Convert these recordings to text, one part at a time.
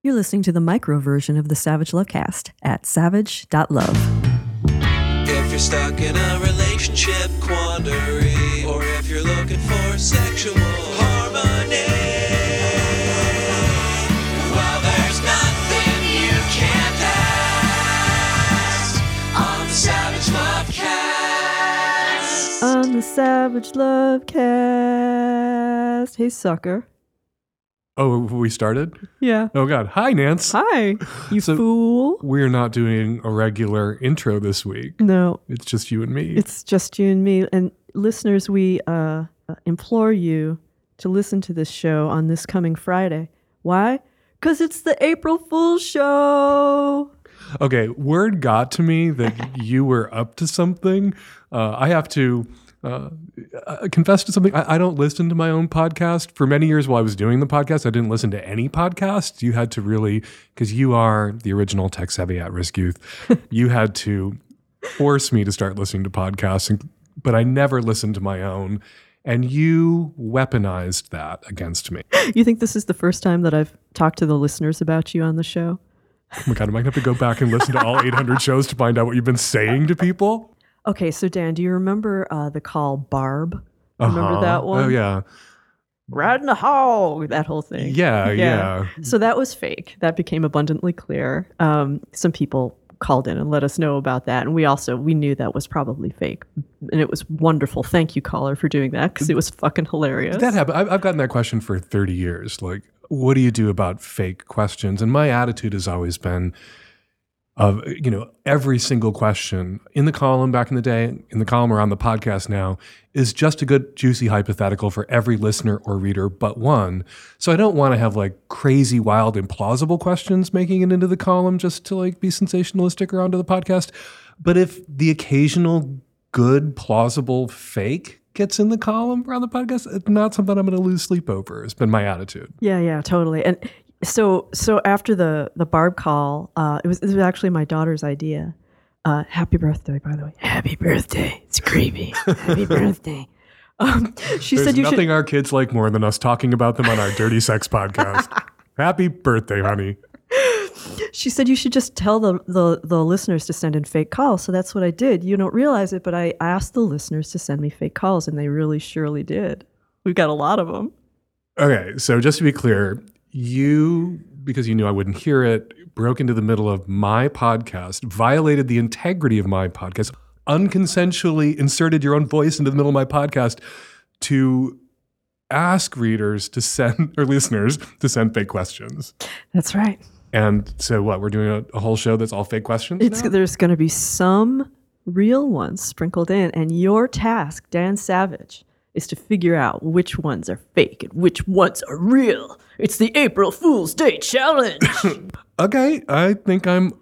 You're listening to the micro version of the Savage Lovecast at savage.love. If you're stuck in a relationship quandary, or if you're looking for sexual harmony, well, there's nothing you can't ask on the Savage Lovecast. On the Savage Lovecast. Hey, sucker. Oh, we started? Yeah. Oh, God. Hi, Nance. Hi, you So- fool. We're not doing a regular intro this week. No, It's just you and me. it's just you and me. And listeners, we uh, implore you to listen to this show on this coming Friday. Why? Because it's the April Fool's show. okay, word got to me that you were up to something. Uh, I have to uh, uh, confess to something. I, I don't listen to my own podcast. For many years while I was doing the podcast, I didn't listen to any podcast. You had to really, because you are the original tech savvy at risk youth, you had to force me to start listening to podcasts. And, but I never listened to my own. And you weaponized that against me. You think this is the first time that I've talked to the listeners about you on the show? Oh my God, am I going to have to go back and listen to all 800 shows to find out what you've been saying to people? Okay, so Dan, do you remember uh, the call Barb? Remember Uh-huh. that one? Oh, yeah. Riding the hog, that whole thing. Yeah, Yeah. yeah. So that was fake. That became abundantly clear. Um, some people called in and let us know about that, and we also we knew that was probably fake, and it was wonderful. Thank you, caller, for doing that because it was fucking hilarious. That happened. I've, I've gotten that question for 30 years. Like, what do you do about fake questions? And my attitude has always been of, you know, every single question in the column back in the day, in the column or on the podcast now, is just a good, juicy hypothetical for every listener or reader but one. So I don't want to have like crazy, wild, implausible questions making it into the column just to like be sensationalistic or onto the podcast. But if the occasional good, plausible fake gets in the column or on the podcast, it's not something I'm going to lose sleep over. It's been my attitude. Yeah, yeah, totally. And so, so after the the Barb call, uh, it was it was actually my daughter's idea. Uh, happy birthday, by the way. Happy birthday. It's creepy. Happy birthday. Um, she There's said you nothing should. our kids like more than us talking about them on our Dirty Sex podcast. Happy birthday, honey. She said you should just tell the, the the listeners to send in fake calls. So that's what I did. You don't realize it, but I asked the listeners to send me fake calls, and they really surely did. We've got a lot of them. Okay, so just to be clear, you, because you knew I wouldn't hear it, broke into the middle of my podcast, violated the integrity of my podcast, unconsensually inserted your own voice into the middle of my podcast to ask readers to send, or listeners to send fake questions. That's right. And so, what? We're doing a, a whole show that's all fake questions. It's now? there's going to be some real ones sprinkled in, and your task, Dan Savage, is to figure out which ones are fake and which ones are real. It's the April Fool's Day challenge. Okay, I think I'm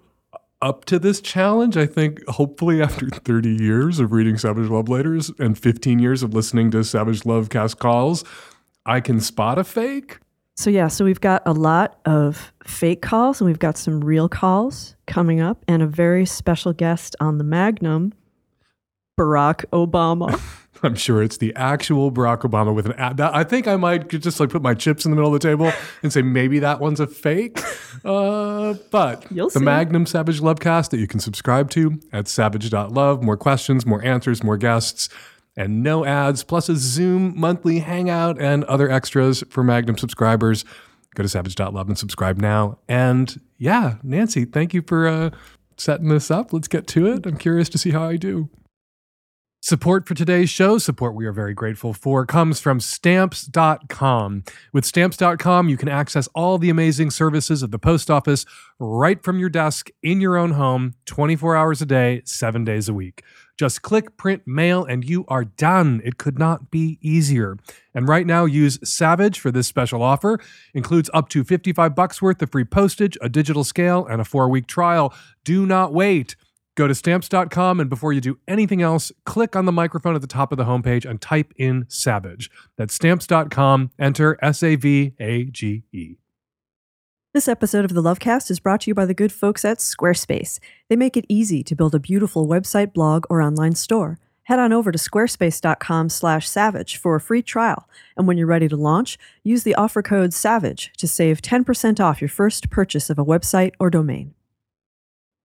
up to this challenge. I think hopefully after 30 years of reading Savage Love Letters and 15 years of listening to Savage Love Cast Calls, I can spot a fake. so yeah, so we've got a lot of fake calls, and we've got some real calls coming up, and a very special guest on the Magnum, Barack Obama. I'm sure it's the actual Barack Obama with an ad. I think I might just like put my chips in the middle of the table and say maybe that one's a fake. Uh, but You'll the see. Magnum Savage Lovecast that you can subscribe to at savage.love. More questions, more answers, more guests, and no ads, plus a Zoom monthly hangout and other extras for Magnum subscribers. Go to savage.love and subscribe now. And yeah, Nancy, thank you for uh, setting this up. Let's get to it. I'm curious to see how I do. Support for today's show, support we are very grateful for, comes from stamps.com. With stamps.com, you can access all the amazing services of the post office right from your desk in your own home, 24 hours a day, seven days a week. Just click, print, mail, and you are done. It could not be easier. And right now, use Savage for this special offer. Includes up to 55 bucks worth of free postage, a digital scale, and a four-week trial. Do not wait. Go to stamps.com and before you do anything else, click on the microphone at the top of the homepage and type in Savage. That's stamps.com. Enter S A V A G E. This episode of the Lovecast is brought to you by the good folks at Squarespace. They make it easy to build a beautiful website, blog, or online store. Head on over to squarespace.com/savage for a free trial, and when you're ready to launch, use the offer code SAVAGE to save 10% off your first purchase of a website or domain.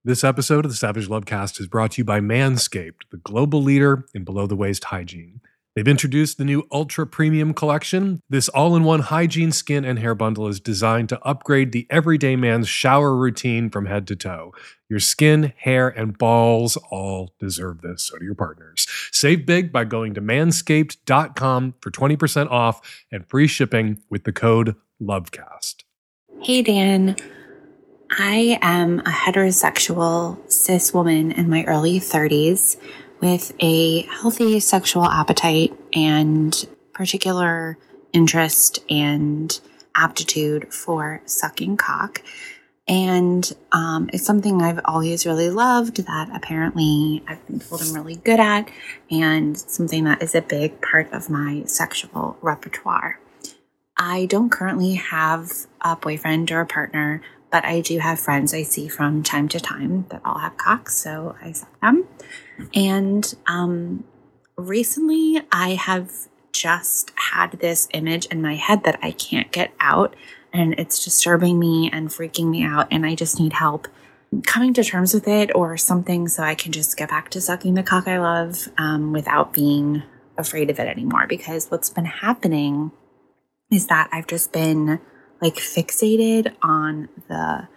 This episode of the Savage Lovecast is brought to you by Manscaped, the global leader in below the waist hygiene. They've introduced the new Ultra Premium Collection. This all in one hygiene skin and hair bundle is designed to upgrade the everyday man's shower routine from head to toe. Your skin, hair, and balls all deserve this. So do your partners. Save big by going to manscaped.com for 20% off and free shipping with the code LOVECAST. Hey, Dan. I am a heterosexual cis woman in my early 30s with a healthy sexual appetite and particular interest and aptitude for sucking cock. And um, it's something I've always really loved that apparently I've been told I'm really good at, and something that is a big part of my sexual repertoire. I don't currently have a boyfriend or a partner, but I do have friends I see from time to time that all have cocks, so I suck them. And um, recently, I have just had this image in my head that I can't get out, and it's disturbing me and freaking me out, and I just need help coming to terms with it or something so I can just get back to sucking the cock I love um, without being afraid of it anymore. Because what's been happening is that I've just been like fixated on the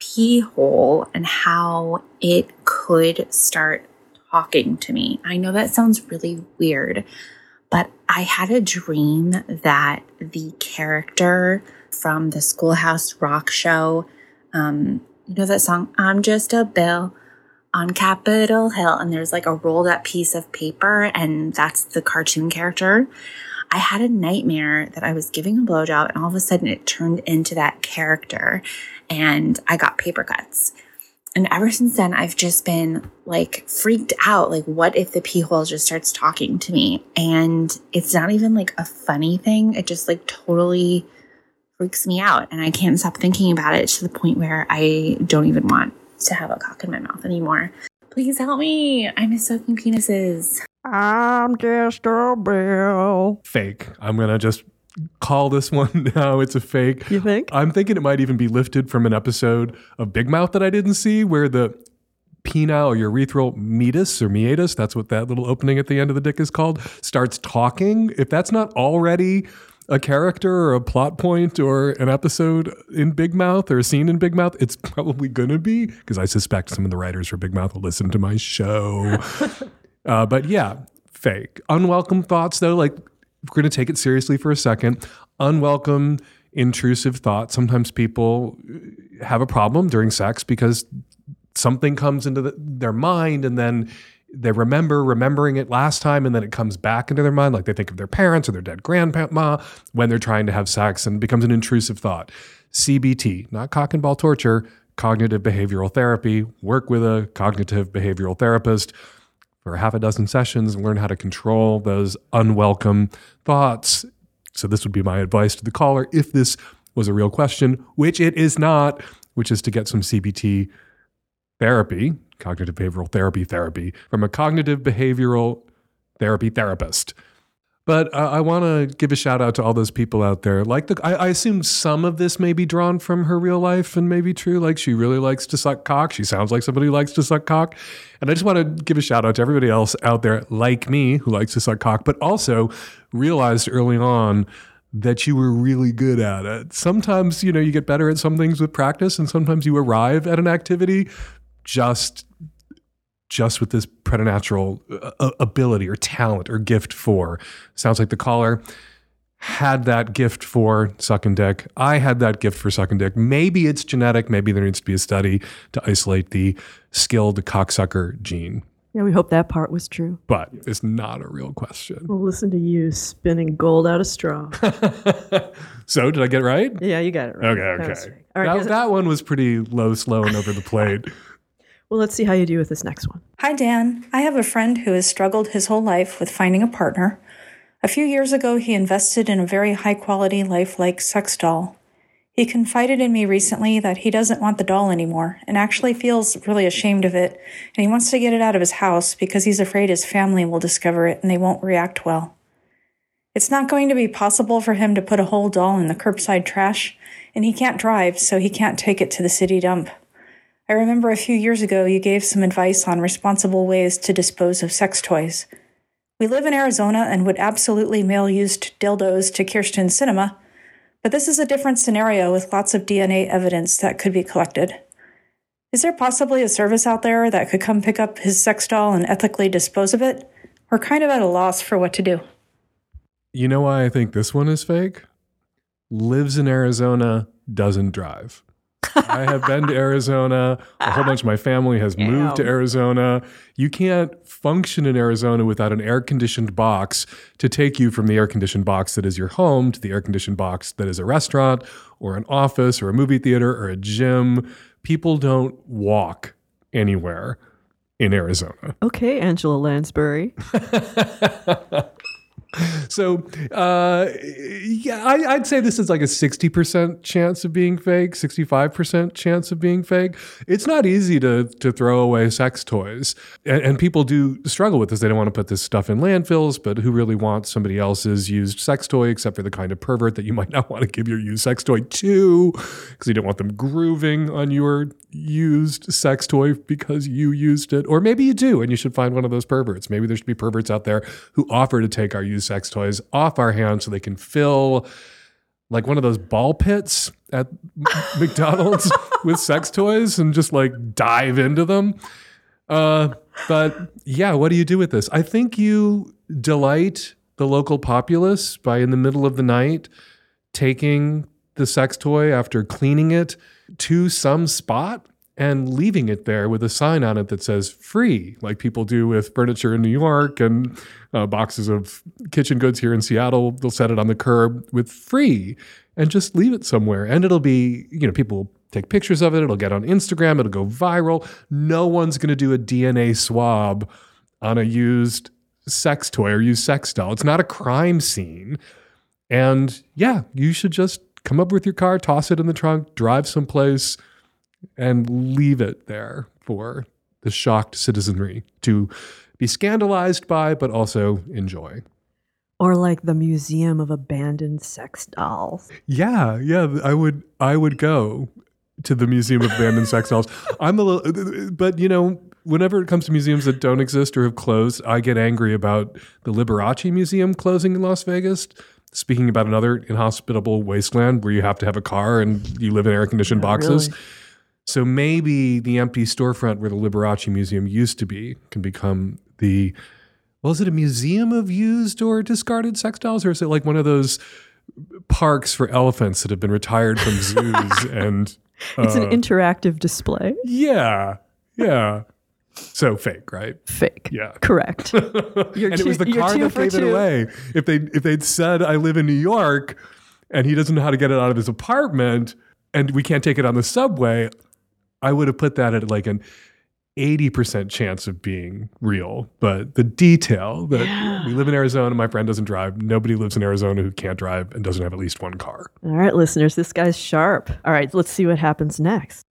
pee hole and how it could start talking to me. I know that sounds really weird, but I had a dream that the character from the Schoolhouse Rock show, um, you know that song, I'm Just a Bill on Capitol Hill, and there's like a rolled up piece of paper, and that's the cartoon character. I had a nightmare that I was giving a blowjob, and all of a sudden it turned into that character, and I got paper cuts. And ever since then, I've just been like freaked out. Like, what if the pee hole just starts talking to me? And it's not even like a funny thing. It just like totally freaks me out. And I can't stop thinking about it to the point where I don't even want to have a cock in my mouth anymore. Please help me. I miss sucking penises. I'm just a bill. Fake. I'm going to just call this one now. It's a fake. You think? I'm thinking it might even be lifted from an episode of Big Mouth that I didn't see where the penile or urethral meatus or meatus, that's what that little opening at the end of the dick is called, starts talking. If that's not already a character or a plot point or an episode in Big Mouth or a scene in Big Mouth, it's probably going to be because I suspect some of the writers for Big Mouth will listen to my show. uh, but yeah, fake. Unwelcome thoughts, though, like we're going to take it seriously for a second. Unwelcome, intrusive thoughts. Sometimes people have a problem during sex because something comes into the, their mind and then they remember remembering it last time and then it comes back into their mind like they think of their parents or their dead grandma when they're trying to have sex and becomes an intrusive thought cbt not cock and ball torture cognitive behavioral therapy work with a cognitive behavioral therapist for half a dozen sessions and learn how to control those unwelcome thoughts so this would be my advice to the caller if this was a real question which it is not which is to get some cbt therapy, cognitive behavioral therapy therapy, from a cognitive behavioral therapy therapist. But uh, I want to give a shout out to all those people out there. Like the, I, I assume some of this may be drawn from her real life and may be true. Like she really likes to suck cock. She sounds like somebody who likes to suck cock. And I just want to give a shout out to everybody else out there like me who likes to suck cock, but also realized early on that you were really good at it. Sometimes, you know, you get better at some things with practice and sometimes you arrive at an activity just just with this preternatural uh, ability or talent or gift for. Sounds like the caller had that gift for sucking dick. I had that gift for sucking dick. Maybe it's genetic. Maybe there needs to be a study to isolate the skilled cocksucker gene. Yeah, we hope that part was true. But it's not a real question. We'll listen to you spinning gold out of straw. so, did I get it right? yeah, you got it right. Okay, That okay. right. All right, that, that one was pretty low, slow, and over the plate. well, let's see how you do with this next one. Hi, Dan. I have a friend who has struggled his whole life with finding a partner. A few years ago, he invested in a very high quality, lifelike sex doll. He confided in me recently that he doesn't want the doll anymore and actually feels really ashamed of it, and he wants to get it out of his house because he's afraid his family will discover it and they won't react well. It's not going to be possible for him to put a whole doll in the curbside trash, and he can't drive, so he can't take it to the city dump. I remember a few years ago you gave some advice on responsible ways to dispose of sex toys. We live in Arizona and would absolutely mail used dildos to Kyrsten Sinema, but this is a different scenario with lots of DNA evidence that could be collected. Is there possibly a service out there that could come pick up his sex doll and ethically dispose of it? We're kind of at a loss for what to do. You know why I think this one is fake? Lives in Arizona, doesn't drive. I have been to Arizona. A whole bunch of my family has moved to Arizona. You can't function in Arizona without an air conditioned box to take you from the air conditioned box that is your home to the air conditioned box that is a restaurant or an office or a movie theater or a gym. People don't walk anywhere in Arizona. Okay, Angela Lansbury. So, uh, yeah, I, I'd say this is like a 60% chance of being fake, 65% chance of being fake. It's not easy to, to throw away sex toys. And, and people do struggle with this. They don't want to put this stuff in landfills, but who really wants somebody else's used sex toy except for the kind of pervert that you might not want to give your used sex toy to because you don't want them grooving on your used sex toy because you used it. Or maybe you do, and you should find one of those perverts. Maybe there should be perverts out there who offer to take our used sex toys off our hands so they can fill like one of those ball pits at McDonald's with sex toys and just like dive into them. Uh, but yeah, what do you do with this? I think you delight the local populace by in the middle of the night taking the sex toy after cleaning it to some spot and leaving it there with a sign on it that says free, like people do with furniture in New York and uh, boxes of kitchen goods here in Seattle. They'll set it on the curb with free and just leave it somewhere. And it'll be, you know, people will take pictures of it. It'll get on Instagram. It'll go viral. No one's going to do a DNA swab on a used sex toy or used sex doll. It's not a crime scene. And yeah, you should just come up with your car, toss it in the trunk, drive someplace, and leave it there for the shocked citizenry to be scandalized by, but also enjoy. Or like the Museum of Abandoned Sex Dolls. Yeah, yeah, I would, I would go to the Museum of Abandoned Sex Dolls. I'm a little, but you know, whenever it comes to museums that don't exist or have closed, I get angry about the Liberace Museum closing in Las Vegas. Speaking about another inhospitable wasteland where you have to have a car and you live in air conditioned boxes. really. So maybe the empty storefront where the Liberace Museum used to be can become the well, is it a museum of used or discarded sex dolls, or is it like one of those parks for elephants that have been retired from zoos? and It's uh, an interactive display. yeah, yeah. So fake, right? Fake. Yeah. Correct. And it was the car that gave it away. If they if they'd said I live in New York and he doesn't know how to get it out of his apartment and we can't take it on the subway, I would have put that at like an 80% chance of being real. But the detail that we live in Arizona, my friend doesn't drive. Nobody lives in Arizona who can't drive and doesn't have at least one car. All right, listeners, this guy's sharp. All right, let's see what happens next.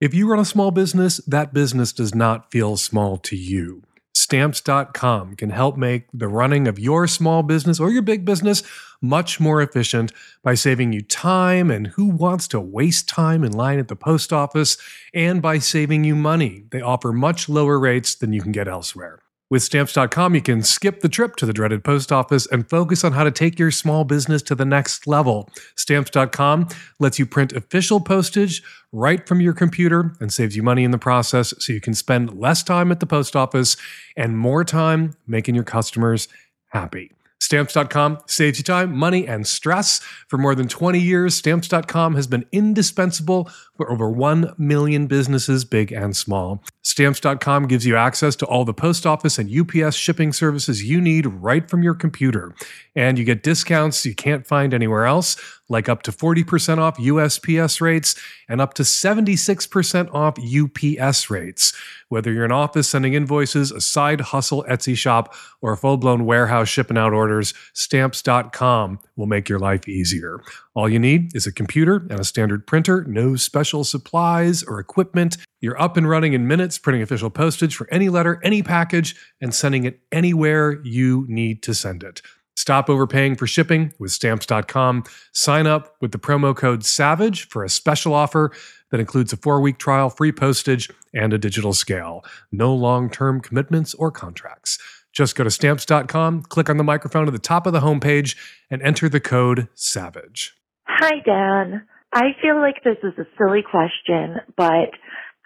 If you run a small business, that business does not feel small to you. Stamps.com can help make the running of your small business or your big business much more efficient by saving you time and who wants to waste time in line at the post office and by saving you money. They offer much lower rates than you can get elsewhere. With stamps.com, you can skip the trip to the dreaded post office and focus on how to take your small business to the next level. Stamps.com lets you print official postage right from your computer and saves you money in the process so you can spend less time at the post office and more time making your customers happy. Stamps.com saves you time, money, and stress. For more than 20 years, Stamps.com has been indispensable for over 1 million businesses, big and small. Stamps.com gives you access to all the post office and UPS shipping services you need right from your computer. And you get discounts you can't find anywhere else, like up to 40% off USPS rates and up to 76% off UPS rates. Whether you're an office sending invoices, a side hustle Etsy shop, or a full blown warehouse shipping out orders, stamps.com will make your life easier. All you need is a computer and a standard printer, no special supplies or equipment. You're up and running in minutes, printing official postage for any letter, any package, and sending it anywhere you need to send it. Stop overpaying for shipping with stamps.com. Sign up with the promo code SAVAGE for a special offer that includes a four week trial, free postage, and a digital scale. No long term commitments or contracts. Just go to stamps.com, click on the microphone at the top of the homepage, and enter the code SAVAGE. Hi, Dan. I feel like this is a silly question, but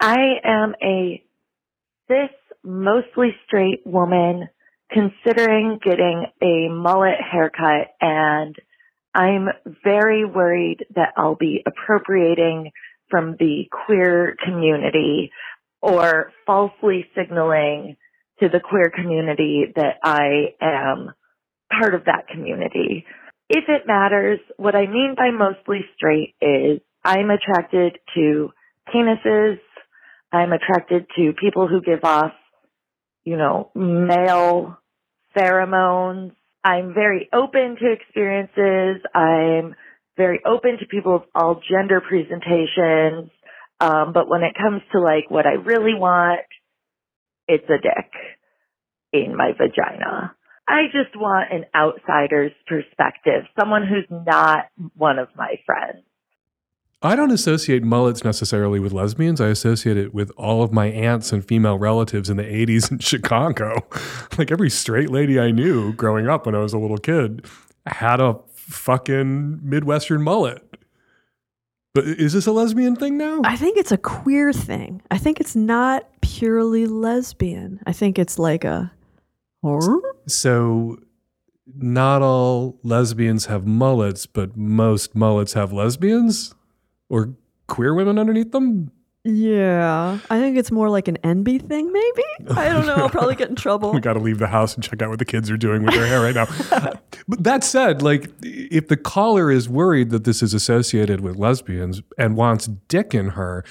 I am a cis, mostly straight woman considering getting a mullet haircut and I'm very worried that I'll be appropriating from the queer community or falsely signaling to the queer community that I am part of that community. If it matters, what I mean by mostly straight is I'm attracted to penises. I'm attracted to people who give off, you know, male pheromones. I'm very open to experiences. I'm very open to people of all gender presentations. Um, but when it comes to like what I really want, it's a dick in my vagina. I just want an outsider's perspective, someone who's not one of my friends. I don't associate mullets necessarily with lesbians. I associate it with all of my aunts and female relatives in the 80s in Chicago. like every straight lady I knew growing up when I was a little kid had a fucking Midwestern mullet. But is this a lesbian thing now? I think it's a queer thing. I think it's not purely lesbian. I think it's like a horror. So, not all lesbians have mullets, but most mullets have lesbians or queer women underneath them. Yeah, I think it's more like an NB thing, maybe. I don't know. I'll probably get in trouble. We got to leave the house and check out what the kids are doing with their hair right now. but that said, like, if the caller is worried that this is associated with lesbians and wants dick in her,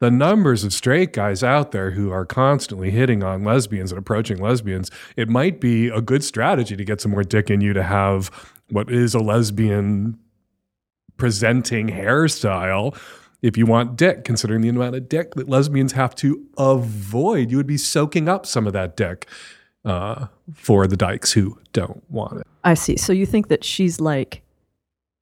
the numbers of straight guys out there who are constantly hitting on lesbians and approaching lesbians, it might be a good strategy to get some more dick in you to have what is a lesbian presenting hairstyle if you want dick, considering the amount of dick that lesbians have to avoid. You would be soaking up some of that dick uh, for the dykes who don't want it. I see. So you think that she's like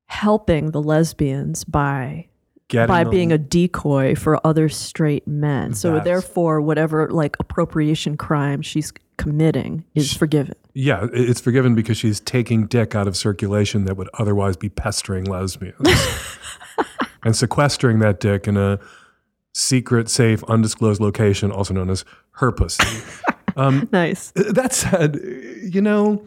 helping the lesbians by Getting by being a decoy for other straight men. So therefore, whatever like appropriation crime she's committing is forgiven. Yeah, it's forgiven because she's taking dick out of circulation that would otherwise be pestering lesbians and sequestering that dick in a secret, safe, undisclosed location, also known as her pussy. Um, nice. That said, you know,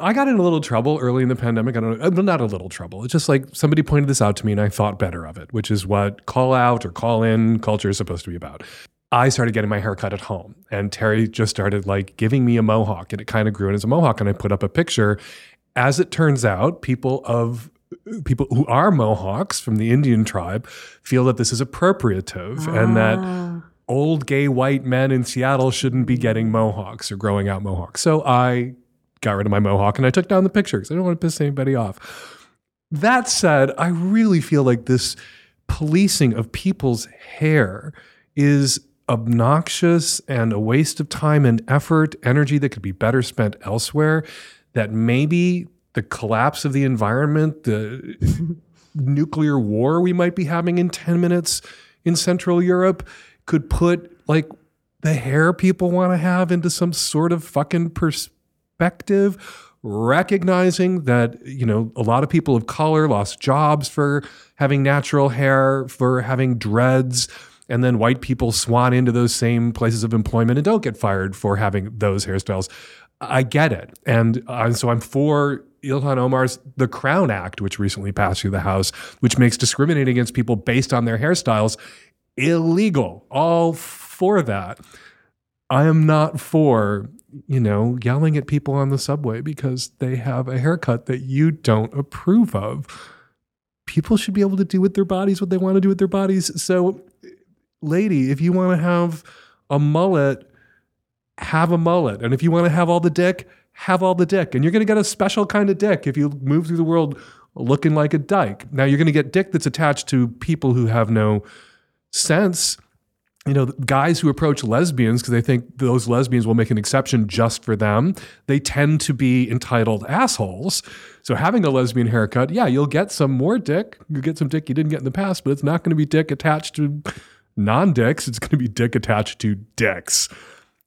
I got in a little trouble early in the pandemic. I don't know, uh, not a little trouble. It's just like somebody pointed this out to me and I thought better of it, which is what call out or call in culture is supposed to be about. I started getting my hair cut at home and Terry just started like giving me a mohawk and it kind of grew into a mohawk and I put up a picture. As it turns out, people of people who are Mohawks from the Indian tribe feel that this is appropriative and that ah. old gay white men in Seattle shouldn't be getting mohawks or growing out mohawks. So I got rid of my mohawk and I took down the pictures. I don't want to piss anybody off. That said, I really feel like this policing of people's hair is obnoxious and a waste of time and effort, energy that could be better spent elsewhere. That maybe the collapse of the environment, the nuclear war we might be having in 10 minutes in Central Europe could put like the hair people want to have into some sort of fucking perspective, recognizing that, you know, a lot of people of color lost jobs for having natural hair, for having dreads. And then white people swan into those same places of employment and don't get fired for having those hairstyles. I get it. And uh, so I'm for Ilhan Omar's The Crown Act, which recently passed through the House, which makes discriminating against people based on their hairstyles illegal. All for that. I am not for, you know, yelling at people on the subway because they have a haircut that you don't approve of. People should be able to do with their bodies what they want to do with their bodies. So, lady, if you want to have a mullet, have a mullet. And if you want to have all the dick, have all the dick. And you're going to get a special kind of dick if you move through the world looking like a dyke. Now, you're going to get dick that's attached to people who have no sense. You know, guys who approach lesbians because they think those lesbians will make an exception just for them, they tend to be entitled assholes. So, having a lesbian haircut, yeah, you'll get some more dick. You'll get some dick you didn't get in the past, but it's not going to be dick attached to non dicks. It's going to be dick attached to dicks.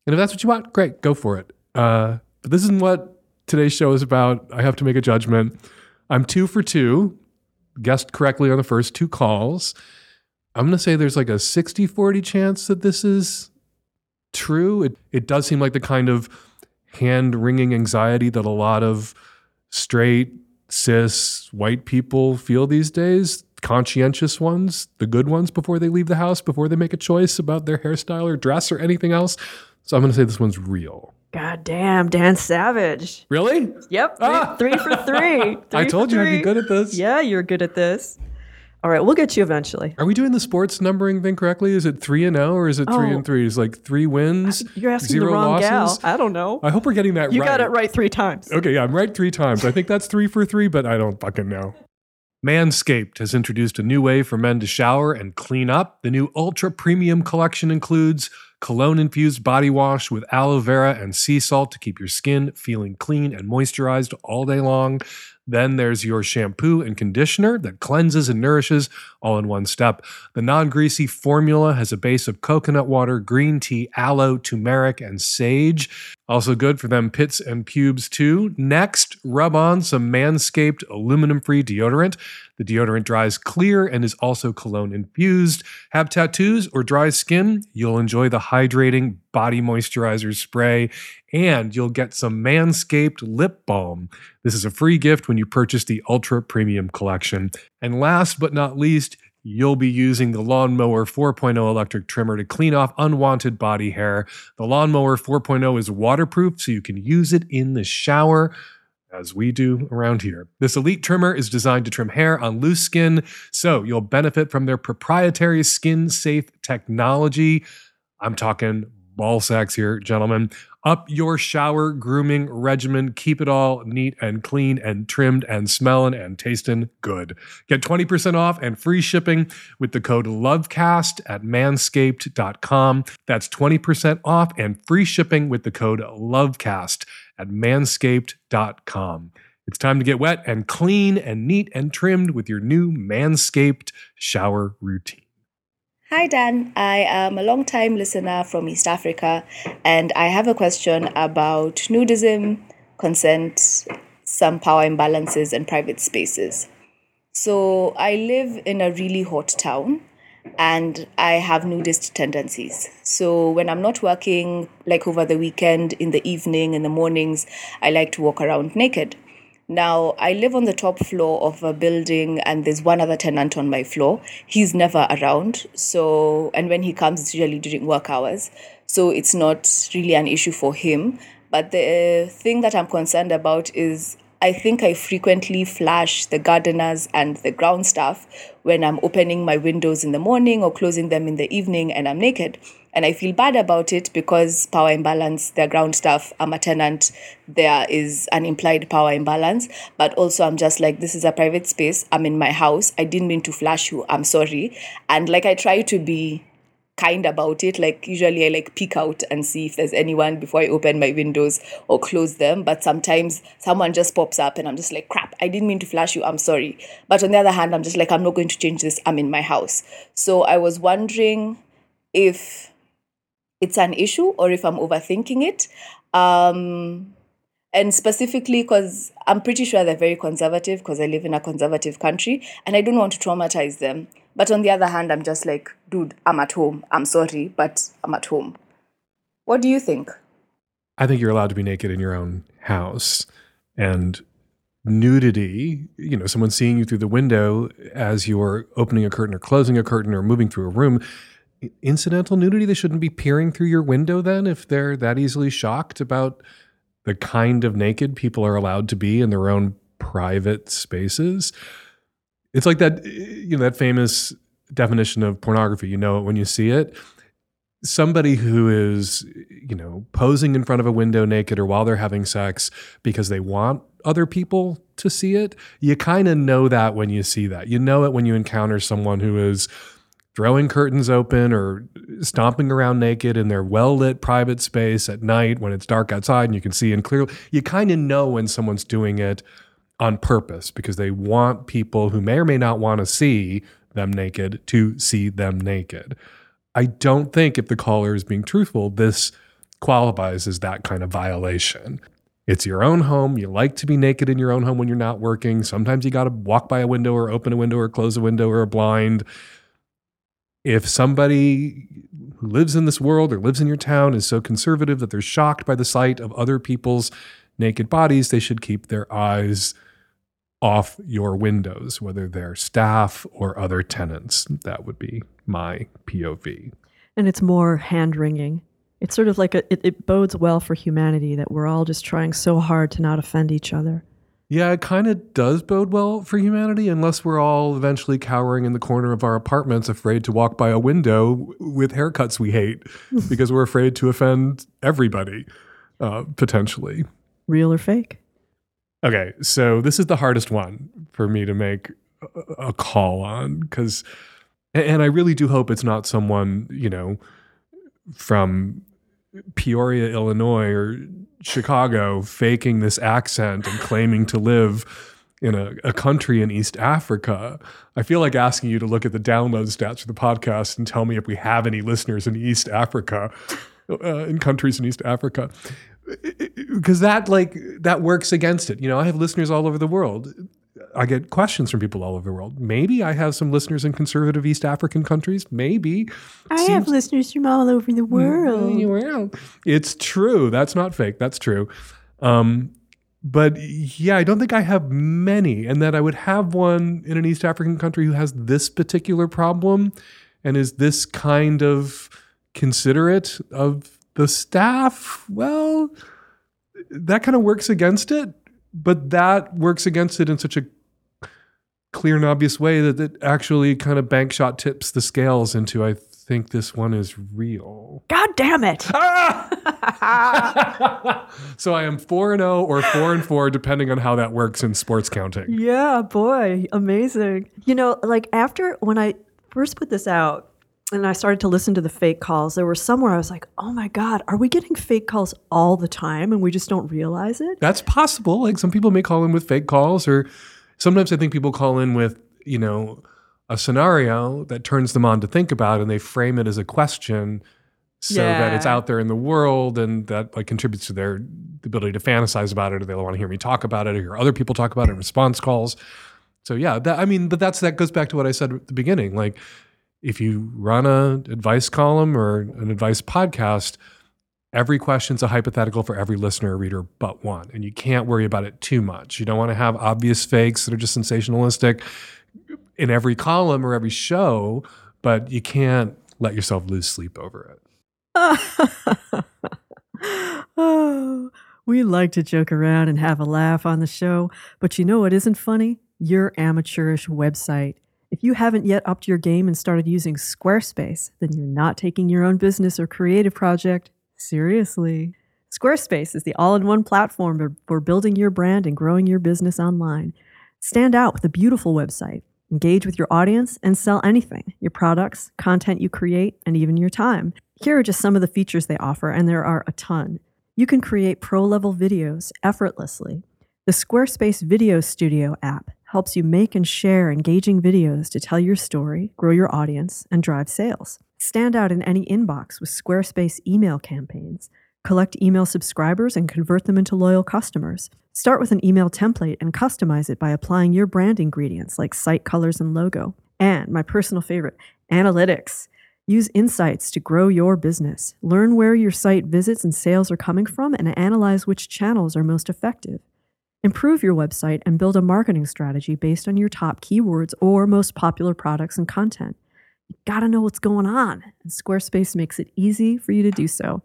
And if that's what you want, great, go for it. Uh, but this isn't what today's show is about. I have to make a judgment. I'm two for two, guessed correctly on the first two calls. I'm going to say there's like a 60 40 chance that this is true. It, it does seem like the kind of hand wringing anxiety that a lot of straight, cis, white people feel these days. Conscientious ones, the good ones before they leave the house, before they make a choice about their hairstyle or dress or anything else. So I'm going to say this one's real. God damn, Dan Savage. Really? Yep, three, Ah. three for three. I told you I'd be good at this. Yeah, you're good at this. All right, we'll get you eventually. Are we doing the sports numbering thing correctly? Is it three and zero or is it three Oh. and three? Is like three wins? You're asking zero the wrong losses? gal. I don't know. I hope we're getting that right. You right. got it right three times. Okay, yeah, I'm right three times. I think that's three for three, but I don't fucking know. Manscaped has introduced a new way for men to shower and clean up. The new ultra premium collection includes cologne infused body wash with aloe vera and sea salt to keep your skin feeling clean and moisturized all day long. Then there's your shampoo and conditioner that cleanses and nourishes all in one step. The non greasy formula has a base of coconut water, green tea, aloe, turmeric, and sage. Also good for them pits and pubes too. Next, rub on some Manscaped aluminum free deodorant. The deodorant dries clear and is also cologne infused. Have tattoos or dry skin? You'll enjoy the hydrating body moisturizer spray and you'll get some Manscaped lip balm. This is a free gift when you purchase the Ultra Premium Collection. And last but not least, you'll be using the Lawnmower 4.0 electric trimmer to clean off unwanted body hair. The Lawnmower 4.0 is waterproof, so you can use it in the shower. As we do around here. This elite trimmer is designed to trim hair on loose skin, so you'll benefit from their proprietary skin safe technology. I'm talking ball sacks here, gentlemen. Up your shower grooming regimen. Keep it all neat and clean and trimmed and smelling and tasting good. Get 20% off and free shipping with the code LOVECAST at manscaped.com. That's 20% off and free shipping with the code LOVECAST at manscaped.com. It's time to get wet and clean and neat and trimmed with your new Manscaped shower routine. Hi, Dan. I am a long time listener from East Africa, and I have a question about nudism, consent, some power imbalances, and private spaces. So, I live in a really hot town and I have nudist tendencies. So, when I'm not working, like over the weekend, in the evening, in the mornings, I like to walk around naked. Now, I live on the top floor of a building, and there's one other tenant on my floor. He's never around. So, and when he comes, it's usually during work hours. So, it's not really an issue for him. But the uh, thing that I'm concerned about is I think I frequently flash the gardeners and the ground staff when I'm opening my windows in the morning or closing them in the evening and I'm naked. And I feel bad about it because power imbalance, their ground staff, I'm a tenant, there is an implied power imbalance. But also, I'm just like, this is a private space. I'm in my house. I didn't mean to flash you. I'm sorry. And like, I try to be kind about it. Like usually I like peek out and see if there's anyone before I open my windows or close them. But sometimes someone just pops up and I'm just like, crap, I didn't mean to flash you. I'm sorry. But on the other hand, I'm just like, I'm not going to change this. I'm in my house. So I was wondering if it's an issue or if I'm overthinking it. Um, and specifically because I'm pretty sure they're very conservative because I live in a conservative country and I don't want to traumatize them. But on the other hand, I'm just like, dude, I'm at home. I'm sorry, but I'm at home. What do you think? I think you're allowed to be naked in your own house. And nudity, you know, someone seeing you through the window as you're opening a curtain or closing a curtain or moving through a room, incidental nudity, they shouldn't be peering through your window then if they're that easily shocked about the kind of naked people are allowed to be in their own private spaces. It's like that, you know, that famous definition of pornography. You know it when you see it. somebody who is, you know, posing in front of a window naked or while they're having sex because they want other people to see it, you kind of know that when you see that. You know it when you encounter someone who is throwing curtains open or stomping around naked in their well lit private space at night when it's dark outside and you can see in clearly. You kind of know when someone's doing it on purpose because they want people who may or may not want to see them naked to see them naked. I don't think if the caller is being truthful, this qualifies as that kind of violation. It's your own home. You like to be naked in your own home when you're not working. Sometimes you got to walk by a window or open a window or close a window or a blind. If somebody who lives in this world or lives in your town is so conservative that they're shocked by the sight of other people's naked bodies, they should keep their eyes off your windows, whether they're staff or other tenants. That would be my POV. And it's more hand wringing. It's sort of like a, it, it bodes well for humanity that we're all just trying so hard to not offend each other. Yeah, it kind of does bode well for humanity unless we're all eventually cowering in the corner of our apartments, afraid to walk by a window with haircuts we hate because we're afraid to offend everybody, uh, potentially. Real or fake? Okay, so this is the hardest one for me to make a- a call on because, and I really do hope it's not someone, you know, from Peoria, Illinois or Chicago faking this accent and claiming to live in a, a country in East Africa. I feel like asking you to look at the download stats for the podcast and tell me if we have any listeners in East Africa, uh, in countries in East Africa. Because that like that works against it. You know, I have listeners all over the world. I get questions from people all over the world. Maybe I have some listeners in conservative East African countries. Maybe. I have listeners from all over the world. Well, it's true. That's not fake. That's true. Um, but yeah, I don't think I have many, and that I would have one in an East African country who has this particular problem and is this kind of considerate of the staff. Well, that kind of works against it, but that works against it in such a clear and obvious way that it actually kind of bank shot tips the scales into I think this one is real. God damn it. so I am 4 and 0 or 4 and 4 depending on how that works in sports counting. Yeah, boy, amazing. You know, like after when I first put this out and I started to listen to the fake calls, there were some where I was like, oh my God, are we getting fake calls all the time and we just don't realize it? That's possible. Like some people may call in with fake calls or sometimes I think people call in with, you know, a scenario that turns them on to think about and they frame it as a question so that it's out there in the world and that like contributes to their ability to fantasize about it or they want to hear me talk about it or hear other people talk about it in response calls. So yeah, that I mean, but that's that goes back to what I said at the beginning. Like if you run a advice column or an advice podcast, every question's a hypothetical for every listener or reader but one. And you can't worry about it too much. You don't want to have obvious fakes that are just sensationalistic in every column or every show, but you can't let yourself lose sleep over it. oh, we like to joke around and have a laugh on the show, but you know what isn't funny? Your amateurish website. If you haven't yet upped your game and started using Squarespace, then you're not taking your own business or creative project seriously. Squarespace is the all in one platform for- building your brand and growing your business online. Stand out with a beautiful website, engage with your audience, and sell anything your products, content you create, and even your time. Here are just some of the features they offer, and there are a ton. You can create pro level videos effortlessly. The Squarespace Video Studio app helps you make and share engaging videos to tell your story, grow your audience, and drive sales. Stand out in any inbox with Squarespace email campaigns. Collect email subscribers and convert them into loyal customers. Start with an email template and customize it by applying your brand ingredients like site colors and logo. And my personal favorite, analytics. Use insights to grow your business. Learn where your site visits and sales are coming from and analyze which channels are most effective. Improve your website and build a marketing strategy based on your top keywords or most popular products and content. You gotta know what's going on, and Squarespace makes it easy for you to do so.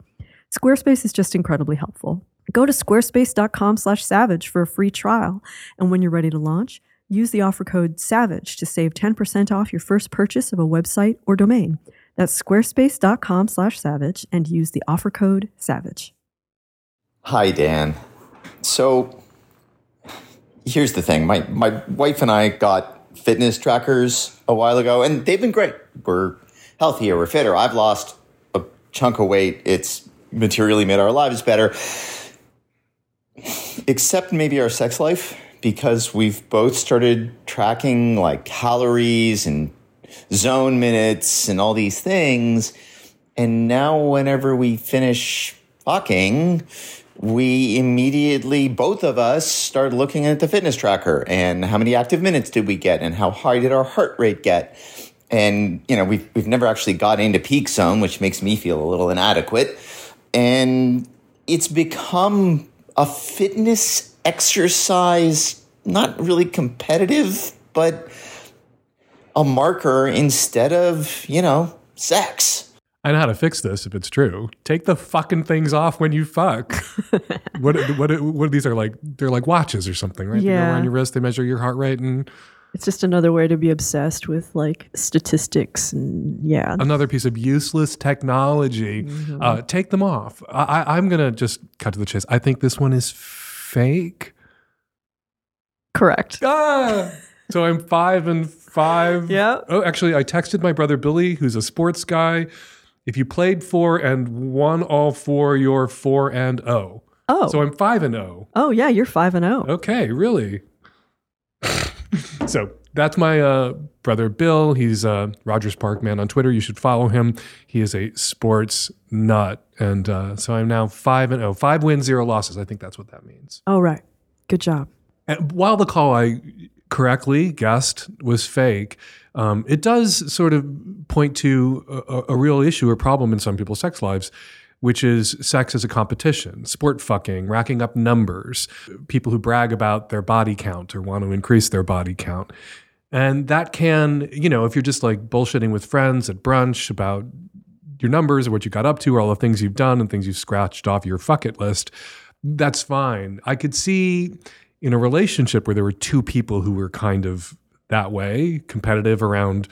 Squarespace is just incredibly helpful. Go to squarespace.com/savage for a free trial, and when you're ready to launch, use the offer code SAVAGE to save 10% off your first purchase of a website or domain. That's squarespace.com slash savage and use the offer code SAVAGE. Hi, Dan. So here's the thing my, my wife and I got fitness trackers a while ago, and they've been great. We're healthier, we're fitter. I've lost a chunk of weight. It's materially made our lives better, except maybe our sex life, because we've both started tracking like calories and zone minutes and all these things. And now, whenever we finish fucking, we immediately, both of us, started looking at the fitness tracker and how many active minutes did we get and how high did our heart rate get. And, you know, we've, we've never actually got into peak zone, which makes me feel a little inadequate. And it's become a fitness exercise, not really competitive, but a marker instead of, you know, sex. I know how to fix this if it's true. Take the fucking things off when you fuck. what, what, what these are like? They're like watches or something, right? Yeah. They go around your wrist, they measure your heart rate, and It's just another way to be obsessed with like statistics and yeah. another piece of useless technology. Mm-hmm. Uh, take them off. I, I, I'm gonna just cut to the chase. I think this one is fake. Correct. Ah! so I'm five and five. Yeah. Oh, actually, I texted my brother Billy, who's a sports guy. If you played four and won all four, you're four and oh. Oh. So I'm five and oh. oh yeah, you're five and oh. Okay, really? so that's my uh, brother Bill. He's uh, Rogers Park man on Twitter. You should follow him. He is a sports nut, and uh, so I'm now five and oh, five wins, zero losses. I think that's what that means. Oh right. Good job. And while the call I correctly guessed was fake, um, it does sort of point to a, a- real issue or problem in some people's sex lives, which is sex as a competition, sport fucking, racking up numbers, people who brag about their body count or want to increase their body count. And that can, you know, if you're just like bullshitting with friends at brunch about your numbers or what you got up to or all the things you've done and things you've scratched off your fuck it list, that's fine. I could see in a relationship where there were two people who were kind of that way, competitive around,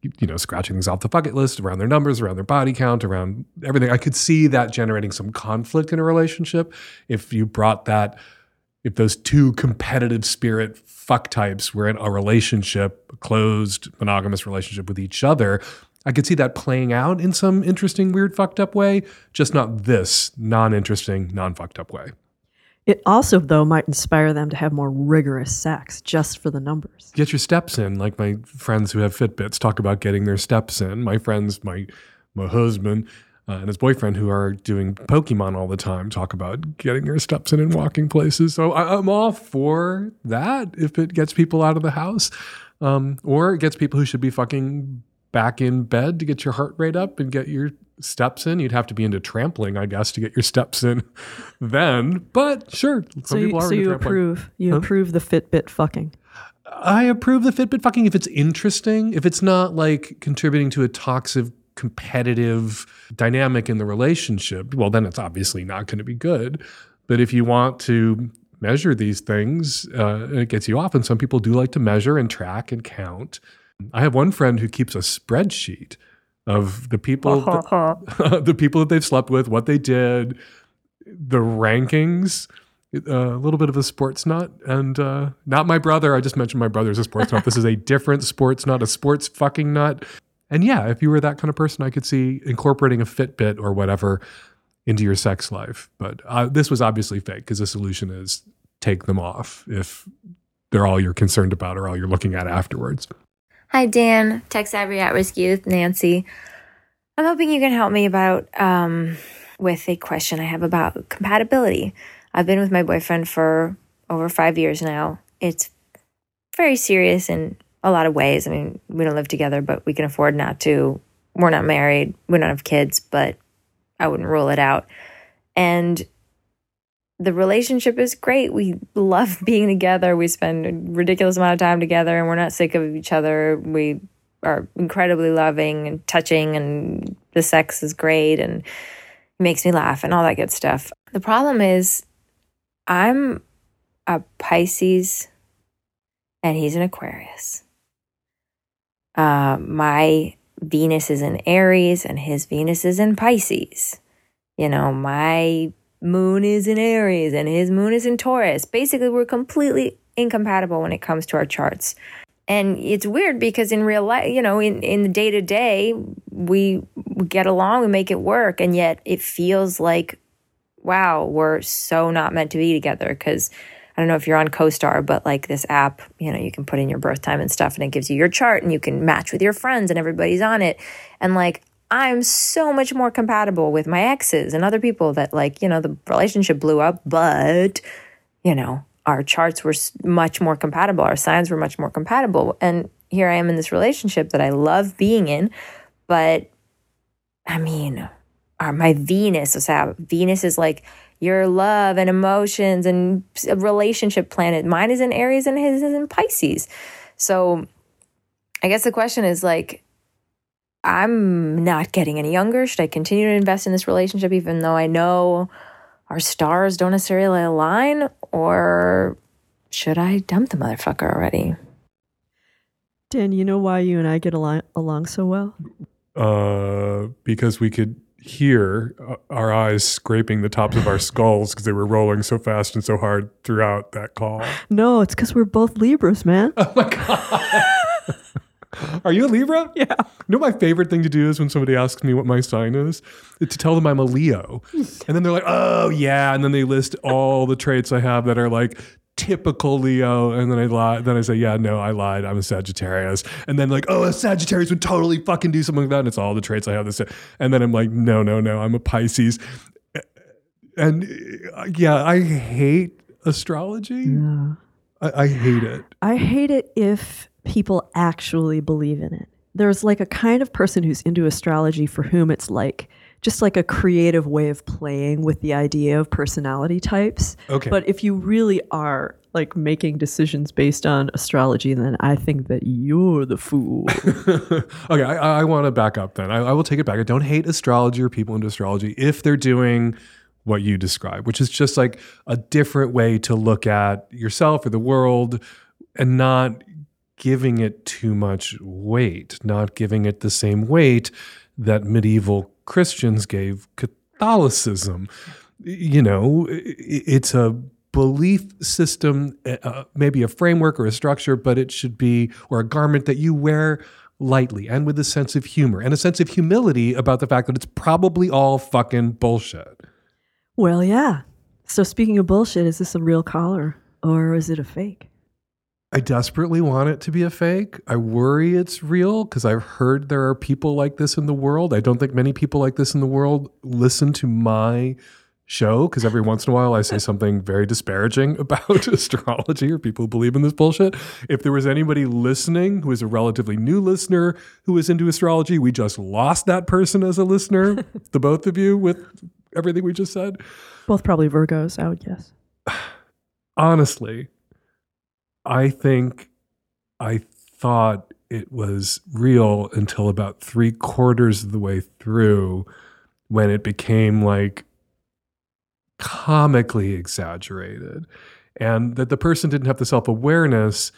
you know, scratching things off the bucket list, around their numbers, around their body count, around everything. I could see that generating some conflict in a relationship if you brought that, if those two competitive spirit fuck types were in a relationship, a closed, monogamous relationship with each other. I could see that playing out in some interesting, weird, fucked up way, just not this non interesting, non fucked up way. It also though might inspire them to have more rigorous sex just for the numbers. get your steps in like my friends who have fitbits talk about getting their steps in my friends my my husband uh, and his boyfriend who are doing pokemon all the time talk about getting their steps in and walking places so I, i'm all for that if it gets people out of the house um, or it gets people who should be fucking back in bed to get your heart rate up and get your steps in you'd have to be into trampling i guess to get your steps in then but sure some So you, people are so you approve you approve the Fitbit fucking. I approve the Fitbit fucking if it's interesting, if it's not like contributing to a toxic, competitive dynamic in the relationship. Well, then it's obviously not going to be good. But if you want to measure these things, uh, it gets you off. And some people do like to measure and track and count. I have one friend who keeps a spreadsheet of the people, that, the people that they've slept with, what they did, the rankings uh, a little bit of a sports nut and uh, not my brother. I just mentioned my brother's a sports nut. This is a different sports nut a sports fucking nut. And yeah if you were that kind of person i could see incorporating a fitbit or whatever into your sex life. But uh, this was obviously fake because the solution is take them off if they're all you're concerned about or all you're looking at afterwards Hi, Dan. Tech Savvy at Risk Youth, Nancy. I'm hoping you can help me about um, with a question I have about compatibility. I've been with my boyfriend for over five years now. It's very serious in a lot of ways. I mean, we don't live together, but we can afford not to. We're not married. We don't have kids, but I wouldn't rule it out. And the relationship is great. We love being together. We spend a ridiculous amount of time together and we're not sick of each other. We are incredibly loving and touching and the sex is great and makes me laugh and all that good stuff. The problem is I'm a Pisces and he's an Aquarius. Uh, my Venus is in Aries and his Venus is in Pisces. You know, my moon is in Aries and his moon is in Taurus. Basically, we're completely incompatible when it comes to our charts. And it's weird because in real life, you know, in, in the day to day, we get along, we make it work. And yet it feels like, wow, we're so not meant to be together. Because I don't know if you're on CoStar, but like this app, you know, you can put in your birth time and stuff and it gives you your chart and you can match with your friends and everybody's on it. And like, I'm so much more compatible with my exes and other people that like, you know, the relationship blew up, but, you know, our charts were much more compatible. Our signs were much more compatible. And here I am in this relationship that I love being in, but I mean, our, my Venus is how Venus is like your love and emotions and relationship planet. Mine is in Aries and his is in Pisces. So I guess the question is like, I'm not getting any younger. Should I continue to invest in this relationship even though I know our stars don't necessarily align? Or should I dump the motherfucker already? Dan, you know why you and I get along, along so well? Uh, because we could hear uh, our eyes scraping the tops of our skulls because they were rolling so fast and so hard throughout that call. No, it's because we're both Libras, man. Oh my god. Are you a Libra? Yeah. You know my favorite thing to do is when somebody asks me what my sign is, is to tell them I'm a Leo. And then they're like, "Oh, yeah." And then they list all the traits I have that are like typical Leo and then I lie then I say, "Yeah, no, I lied. I'm a Sagittarius." And then like, "Oh, a Sagittarius would totally fucking do something like that." And it's all the traits I have this and then I'm like, "No, no, no. I'm a Pisces." And uh, yeah, I hate astrology. Yeah. I, I hate it. I hate it if people actually believe in it. There's like a kind of person who's into astrology for whom it's like just like a creative way of playing with the idea of personality types. Okay. But if you really are like making decisions based on astrology, then I think that you're the fool. okay, I, I want to back up then. I, I will take it back. I don't hate astrology or people into astrology if they're doing what you describe, which is just like a different way to look at yourself or the world and not giving it too much weight, not giving it the same weight that medieval Christians gave Catholicism. You know, it's a belief system, uh, maybe a framework or a structure, but it should be, or a garment that you wear lightly and with a sense of humor and a sense of humility about the fact that it's probably all fucking bullshit. well, yeah. So speaking of bullshit, is this a real collar or is it a fake? I desperately want it to be a fake. I worry it's real because I've heard there are people like this in the world. I don't think many people like this in the world listen to my show because every once in a while I say something very disparaging about astrology or people who believe in this bullshit. If there was anybody listening who is a relatively new listener who is into astrology, we just lost that person as a listener, the both of you, with everything we just said. Both probably Virgos, I would guess. honestly, I think I thought it was real until about three quarters of the way through when it became like comically exaggerated. And that the person didn't have the self awareness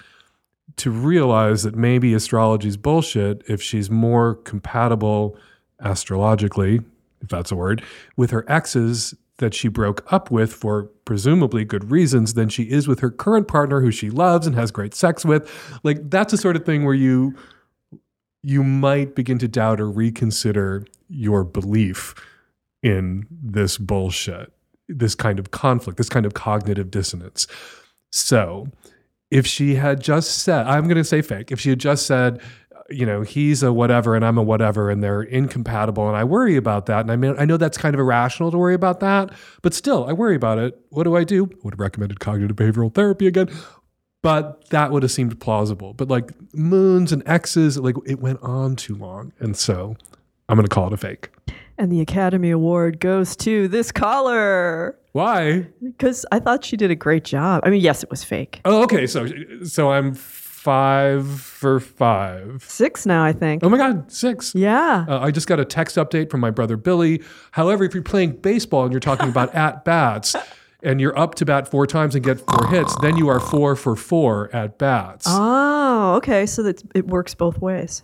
to realize that maybe astrology is bullshit if she's more compatible astrologically, if that's a word, with her exes that she broke up with for presumably good reasons than she is with her current partner who she loves and has great sex with. Like that's the sort of thing where you you might begin to doubt or reconsider your belief in this bullshit, this kind of conflict, this kind of cognitive dissonance. So, if she had just said, I'm going to say fake, if she had just said, you know, he's a whatever and I'm a whatever and they're incompatible and I worry about that. And I mean, I know that's kind of irrational to worry about that, but still, I worry about it. What do I do? I would have recommended cognitive behavioral therapy again. But that would have seemed plausible. But like moons and X's, like it went on too long. And so I'm going to call it a fake. And the Academy Award goes to this caller Why? because I thought she did a great job. I mean, yes, it was fake. Oh, okay. So, so I'm five for five. Six now, I think. Oh my God, six. Yeah. Uh, I just got a text update from my brother Billy. However, if you're playing baseball and you're talking about at bats and you're up to bat four times and get four hits, then you are four for four at bats. Oh, okay. So that it works both ways.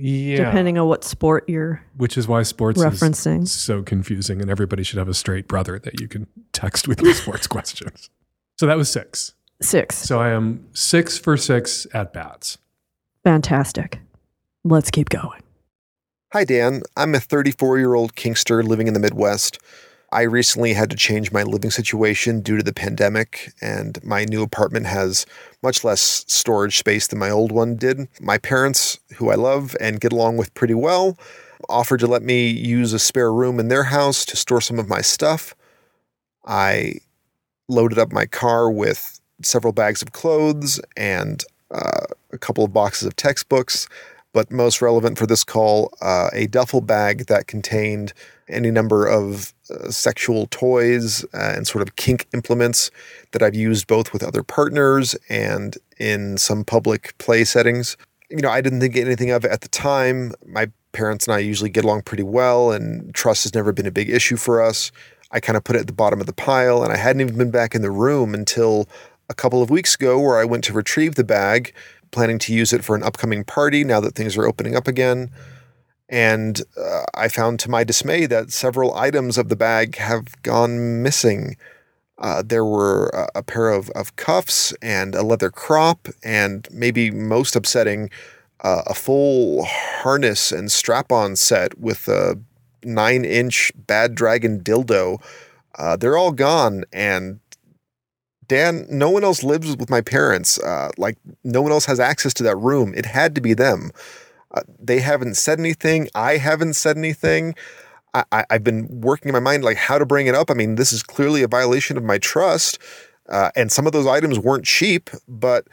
Yeah. depending on what sport you're Which is why sports referencing. is so confusing, and everybody should have a straight brother that you can text with your sports questions. So that was six. Six. So I am six for six at bats. Fantastic. Let's keep going. Hi, Dan. I'm a 34 year old Kinkster living in the Midwest. I recently had to change my living situation due to the pandemic, and my new apartment has much less storage space than my old one did. My parents, who I love and get along with pretty well, offered to let me use a spare room in their house to store some of my stuff. I loaded up my car with several bags of clothes and uh, a couple of boxes of textbooks but most relevant for this call, uh, a duffel bag that contained any number of uh, sexual toys and sort of kink implements that I've used both with other partners and in some public play settings. You know, I didn't think anything of it at the time. My parents and I usually get along pretty well, and trust has never been a big issue for us. I kind of put it at the bottom of the pile, and I hadn't even been back in the room until a couple of weeks ago, where I went to retrieve the bag planning to use it for an upcoming party now that things are opening up again. And uh, I found to my dismay that several items of the bag have gone missing. Uh, there were a, a pair of, of cuffs and a leather crop, and maybe most upsetting, uh, a full harness and strap on set with a nine inch Bad Dragon dildo. Uh, they're all gone, and Dan, no one else lives with my parents. Uh, like, no one else has access to that room. It had to be them. Uh, they haven't said anything. I haven't said anything. I, I, I've been working in my mind, like, how to bring it up. I mean, this is clearly a violation of my trust. Uh, and some of those items weren't cheap, but,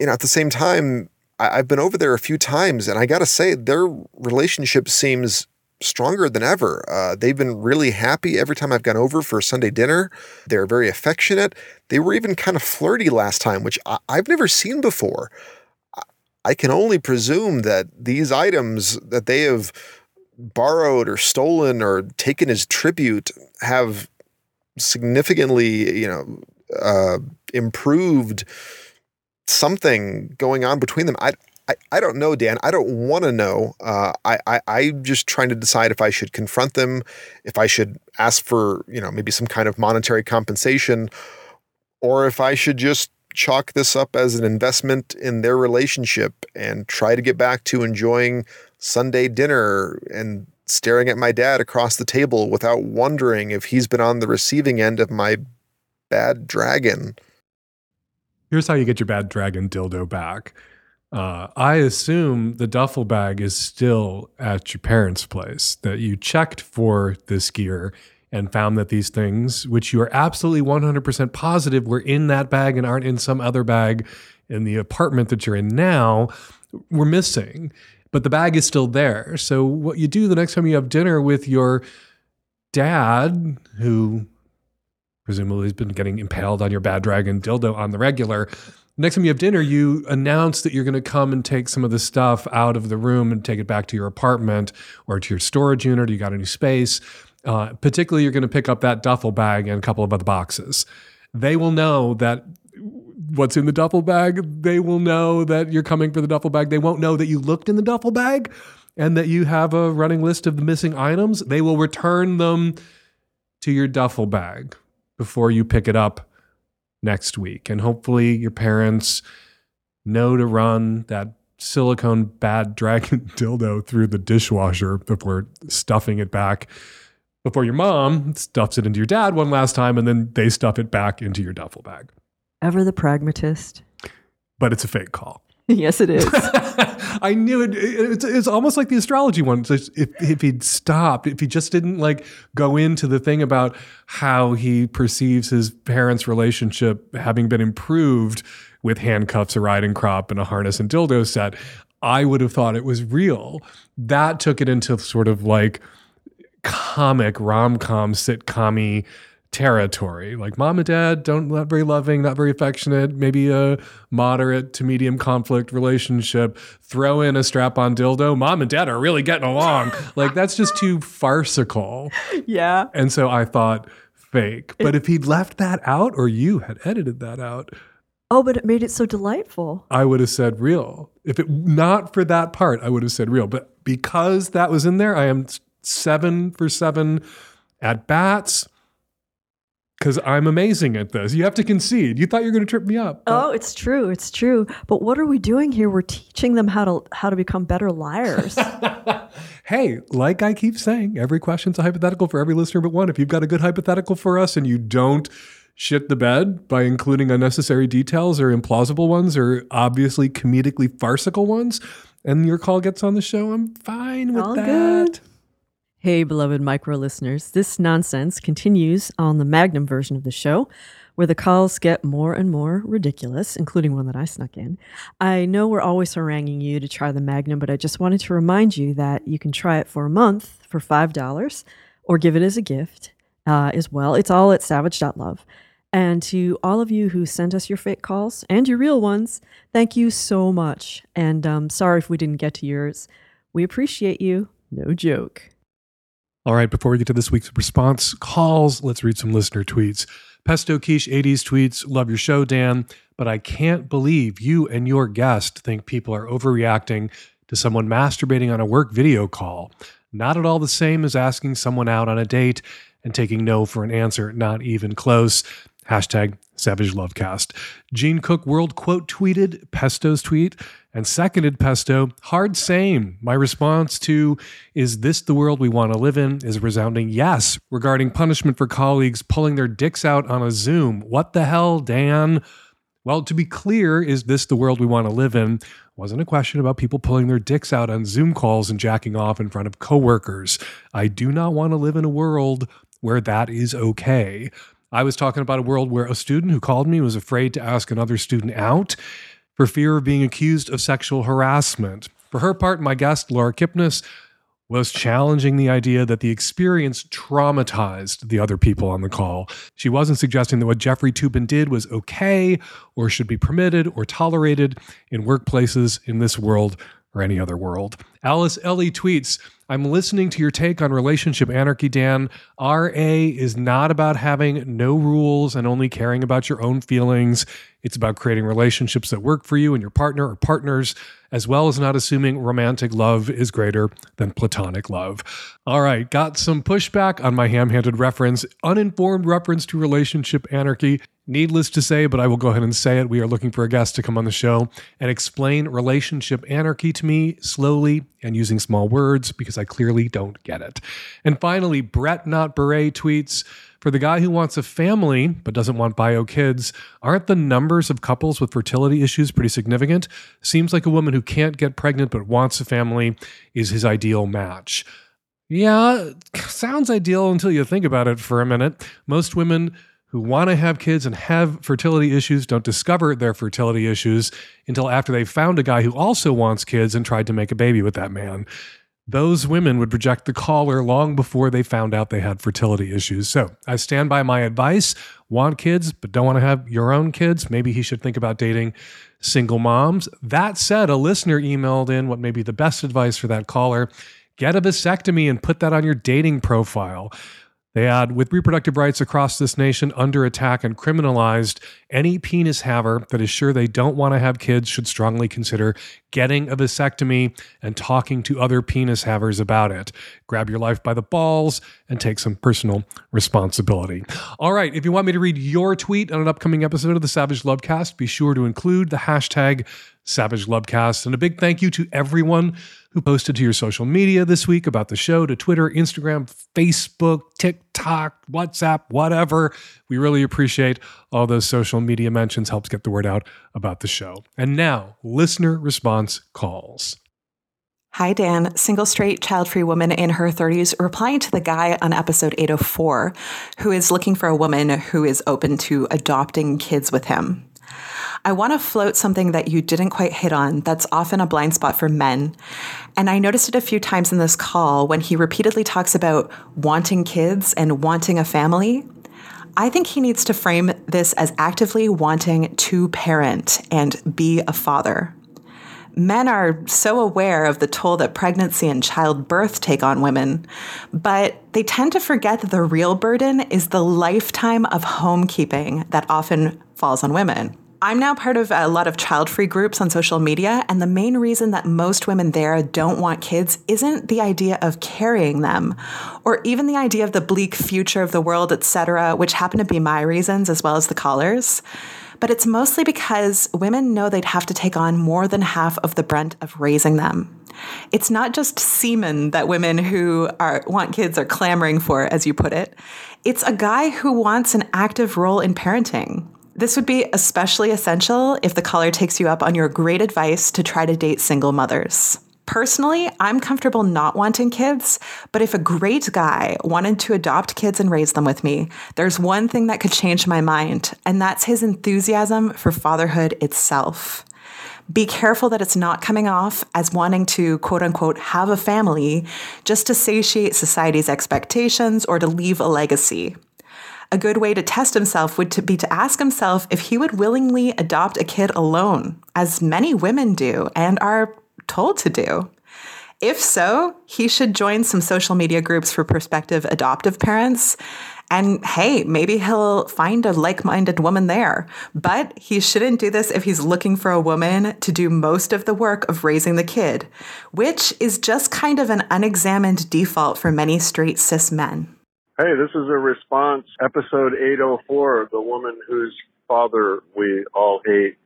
you know, at the same time, I, I've been over there a few times, and I got to say, their relationship seems stronger than ever. Uh, they've been really happy every time I've gone over for Sunday dinner. They're very affectionate. They were even kind of flirty last time, which I- I've never seen before. I- I can only presume that these items that they have borrowed or stolen or taken as tribute have significantly, you know, uh, improved something going on between them. I, I, I don't know, Dan. I don't want to know. Uh, I, I, I'm just trying to decide if I should confront them, if I should ask for, you know, maybe some kind of monetary compensation, or if I should just chalk this up as an investment in their relationship and try to get back to enjoying Sunday dinner and staring at my dad across the table without wondering if he's been on the receiving end of my bad dragon. Here's how you get your bad dragon dildo back. Uh, I assume the duffel bag is still at your parents' place, that you checked for this gear and found that these things, which you are absolutely 100% positive were in that bag and aren't in some other bag in the apartment that you're in now, were missing. But the bag is still there. So, what you do the next time you have dinner with your dad, who presumably has been getting impaled on your bad dragon dildo on the regular. Next time you have dinner, you announce that you're going to come and take some of the stuff out of the room and take it back to your apartment or to your storage unit. You got a new space. Uh, particularly, you're going to pick up that duffel bag and a couple of other boxes. They will know that what's in the duffel bag. They will know that you're coming for the duffel bag. They won't know that you looked in the duffel bag and that you have a running list of the missing items. They will return them to your duffel bag before you pick it up next week. And hopefully, your parents know to run that silicone bad dragon dildo through the dishwasher before stuffing it back. Before your mom stuffs it into your dad one last time, and then they stuff it back into your duffel bag. Ever the pragmatist. But it's a fake call. yes, it is. I knew it. It's, it's almost like the astrology one. If, if he'd stopped, if he just didn't like go into the thing about how he perceives his parents' relationship having been improved with handcuffs, a riding crop, and a harness and dildo set, I would have thought it was real. That took it into sort of like comic rom com sitcom territory. Like mom and dad don't not very loving, not very affectionate, maybe a moderate to medium conflict relationship. Throw in a strap on dildo. Mom and dad are really getting along. like that's just too farcical. yeah. And so I thought fake. But if he'd left that out or you had edited that out, Oh, but it made it so delightful. I would have said real. If it not for that part, I would have said real. But because that was in there, I am seven for seven at bats because I'm amazing at this. You have to concede. You thought you were going to trip me up. Oh, it's true. It's true. But what are we doing here? We're teaching them how to how to become better liars. hey, like I keep saying, every question's a hypothetical for every listener but one. If you've got a good hypothetical for us and you don't shit the bed by including unnecessary details or implausible ones or obviously comedically farcical ones, and your call gets on the show, I'm fine with All that. good. Hey, beloved micro listeners, this nonsense continues on the Magnum version of the show, where the calls get more and more ridiculous, including one that I snuck in. I know we're always haranguing you to try the Magnum, but I just wanted to remind you that you can try it for a month for $5 or give it as a gift uh, as well. It's all at savage.love. And to all of you who sent us your fake calls and your real ones, thank you so much. And um, sorry if we didn't get to yours. We appreciate you. No joke. All right, before we get to this week's response calls, let's read some listener tweets. Pesto Quiche 80s tweets, love your show, Dan, but I can't believe you and your guest think people are overreacting to someone masturbating on a work video call. Not at all the same as asking someone out on a date and taking no for an answer, not even close. Hashtag Savage Lovecast. Gene Cook World quote tweeted Pesto's tweet and seconded Pesto. Hard same. My response to is this the world we want to live in is a resounding yes regarding punishment for colleagues pulling their dicks out on a Zoom. What the hell, Dan? Well, to be clear, is this the world we want to live in? Wasn't a question about people pulling their dicks out on Zoom calls and jacking off in front of coworkers. I do not want to live in a world where that is okay. I was talking about a world where a student who called me was afraid to ask another student out for fear of being accused of sexual harassment. For her part, my guest, Laura Kipnis, was challenging the idea that the experience traumatized the other people on the call. She wasn't suggesting that what Jeffrey Toobin did was okay or should be permitted or tolerated in workplaces in this world or any other world. Alice Ellie tweets, I'm listening to your take on relationship anarchy, Dan. RA is not about having no rules and only caring about your own feelings. It's about creating relationships that work for you and your partner or partners, as well as not assuming romantic love is greater than platonic love. All right, got some pushback on my ham handed reference, uninformed reference to relationship anarchy. Needless to say, but I will go ahead and say it. We are looking for a guest to come on the show and explain relationship anarchy to me slowly and using small words because I clearly don't get it. And finally, Brett Not Beret tweets For the guy who wants a family but doesn't want bio kids, aren't the numbers of couples with fertility issues pretty significant? Seems like a woman who can't get pregnant but wants a family is his ideal match. Yeah, sounds ideal until you think about it for a minute. Most women who want to have kids and have fertility issues don't discover their fertility issues until after they've found a guy who also wants kids and tried to make a baby with that man. Those women would reject the caller long before they found out they had fertility issues. So I stand by my advice. Want kids, but don't want to have your own kids? Maybe he should think about dating single moms. That said, a listener emailed in what may be the best advice for that caller get a vasectomy and put that on your dating profile. They add, with reproductive rights across this nation under attack and criminalized, any penis haver that is sure they don't want to have kids should strongly consider getting a vasectomy and talking to other penis havers about it. Grab your life by the balls and take some personal responsibility. All right, if you want me to read your tweet on an upcoming episode of the Savage Lovecast, be sure to include the hashtag Savage Lovecast. And a big thank you to everyone who posted to your social media this week about the show to Twitter, Instagram, Facebook, TikTok, WhatsApp, whatever. We really appreciate all those social media mentions, helps get the word out about the show. And now, listener response calls. Hi, Dan, single straight child free woman in her 30s, replying to the guy on episode 804 who is looking for a woman who is open to adopting kids with him. I want to float something that you didn't quite hit on that's often a blind spot for men. And I noticed it a few times in this call when he repeatedly talks about wanting kids and wanting a family. I think he needs to frame this as actively wanting to parent and be a father. Men are so aware of the toll that pregnancy and childbirth take on women, but they tend to forget that the real burden is the lifetime of homekeeping that often falls on women. I'm now part of a lot of child free groups on social media, and the main reason that most women there don't want kids isn't the idea of carrying them, or even the idea of the bleak future of the world, etc., which happen to be my reasons as well as the callers. But it's mostly because women know they'd have to take on more than half of the brunt of raising them. It's not just semen that women who are, want kids are clamoring for, as you put it. It's a guy who wants an active role in parenting. This would be especially essential if the caller takes you up on your great advice to try to date single mothers. Personally, I'm comfortable not wanting kids, but if a great guy wanted to adopt kids and raise them with me, there's one thing that could change my mind, and that's his enthusiasm for fatherhood itself. Be careful that it's not coming off as wanting to quote unquote have a family just to satiate society's expectations or to leave a legacy. A good way to test himself would to be to ask himself if he would willingly adopt a kid alone, as many women do and are told to do. If so, he should join some social media groups for prospective adoptive parents. And hey, maybe he'll find a like minded woman there. But he shouldn't do this if he's looking for a woman to do most of the work of raising the kid, which is just kind of an unexamined default for many straight cis men. Hey, this is a response, episode 804, the woman whose father we all hate,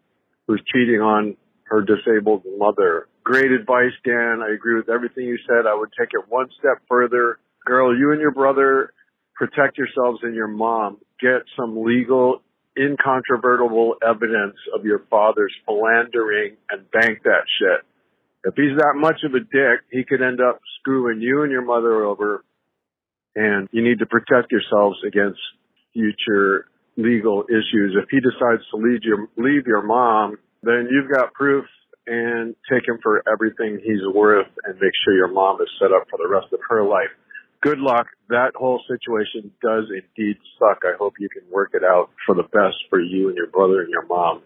who's cheating on her disabled mother. Great advice, Dan. I agree with everything you said. I would take it one step further. Girl, you and your brother protect yourselves and your mom. Get some legal, incontrovertible evidence of your father's philandering and bank that shit. If he's that much of a dick, he could end up screwing you and your mother over and you need to protect yourselves against future legal issues. If he decides to leave your leave your mom, then you've got proof and take him for everything he's worth and make sure your mom is set up for the rest of her life. Good luck. That whole situation does indeed suck. I hope you can work it out for the best for you and your brother and your mom.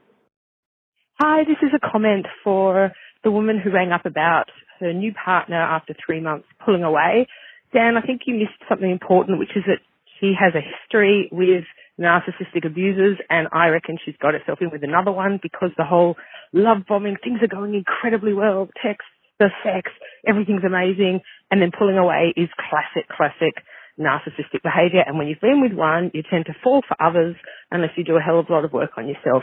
Hi, this is a comment for the woman who rang up about her new partner after three months pulling away. Dan, I think you missed something important, which is that she has a history with narcissistic abusers, and I reckon she's got herself in with another one because the whole love bombing, things are going incredibly well, text, the sex, everything's amazing, and then pulling away is classic, classic narcissistic behavior. And when you've been with one, you tend to fall for others unless you do a hell of a lot of work on yourself.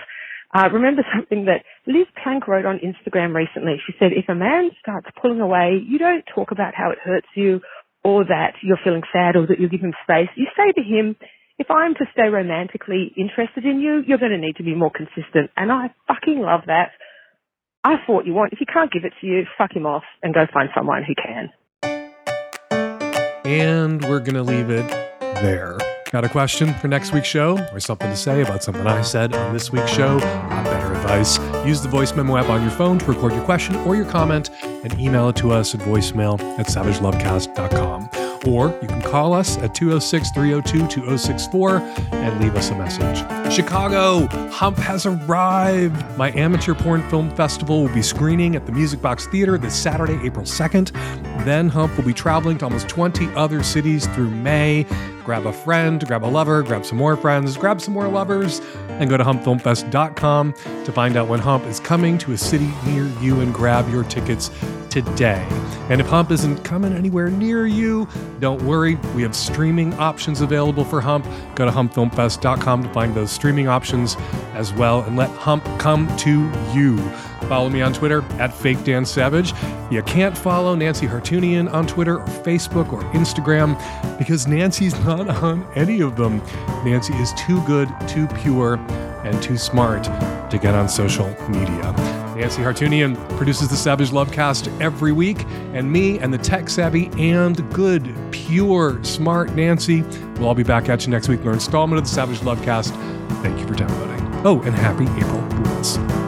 Uh, remember something that Liz Plank wrote on Instagram recently. She said, if a man starts pulling away, you don't talk about how it hurts you or that you're feeling sad or that you give him space, you say to him, if I'm to stay romantically interested in you, you're going to need to be more consistent. And I fucking love that. I what you want. If he can't give it to you, fuck him off and go find someone who can. And we're going to leave it there. Got a question for next week's show or something to say about something I said on this week's show? Got better advice. Use the voice memo app on your phone to record your question or your comment and email it to us at voicemail at savagelovecast.com. Or you can call us at 206 302 2064 and leave us a message. Chicago, Hump has arrived. My amateur porn film festival will be screening at the Music Box Theater this Saturday, April 2nd. Then Hump will be traveling to almost 20 other cities through May. Grab a friend, grab a lover, grab some more friends, grab some more lovers, and go to humpfilmfest.com to find out when Hump is coming to a city near you and grab your tickets today. And if Hump isn't coming anywhere near you, don't worry. We have streaming options available for Hump. Go to humpfilmfest.com to find those streaming options as well and let Hump come to you. Follow me on Twitter at Fake Dan Savage. You can't follow Nancy Hartunian on Twitter or Facebook or Instagram because Nancy's not on any of them. Nancy is too good, too pure, and too smart to get on social media. Nancy Hartunian produces the Savage Lovecast every week, and me and the tech savvy and good, pure, smart Nancy will all be back at you next week for an installment of the Savage Lovecast. Thank you for downloading. Oh, and happy April Fools.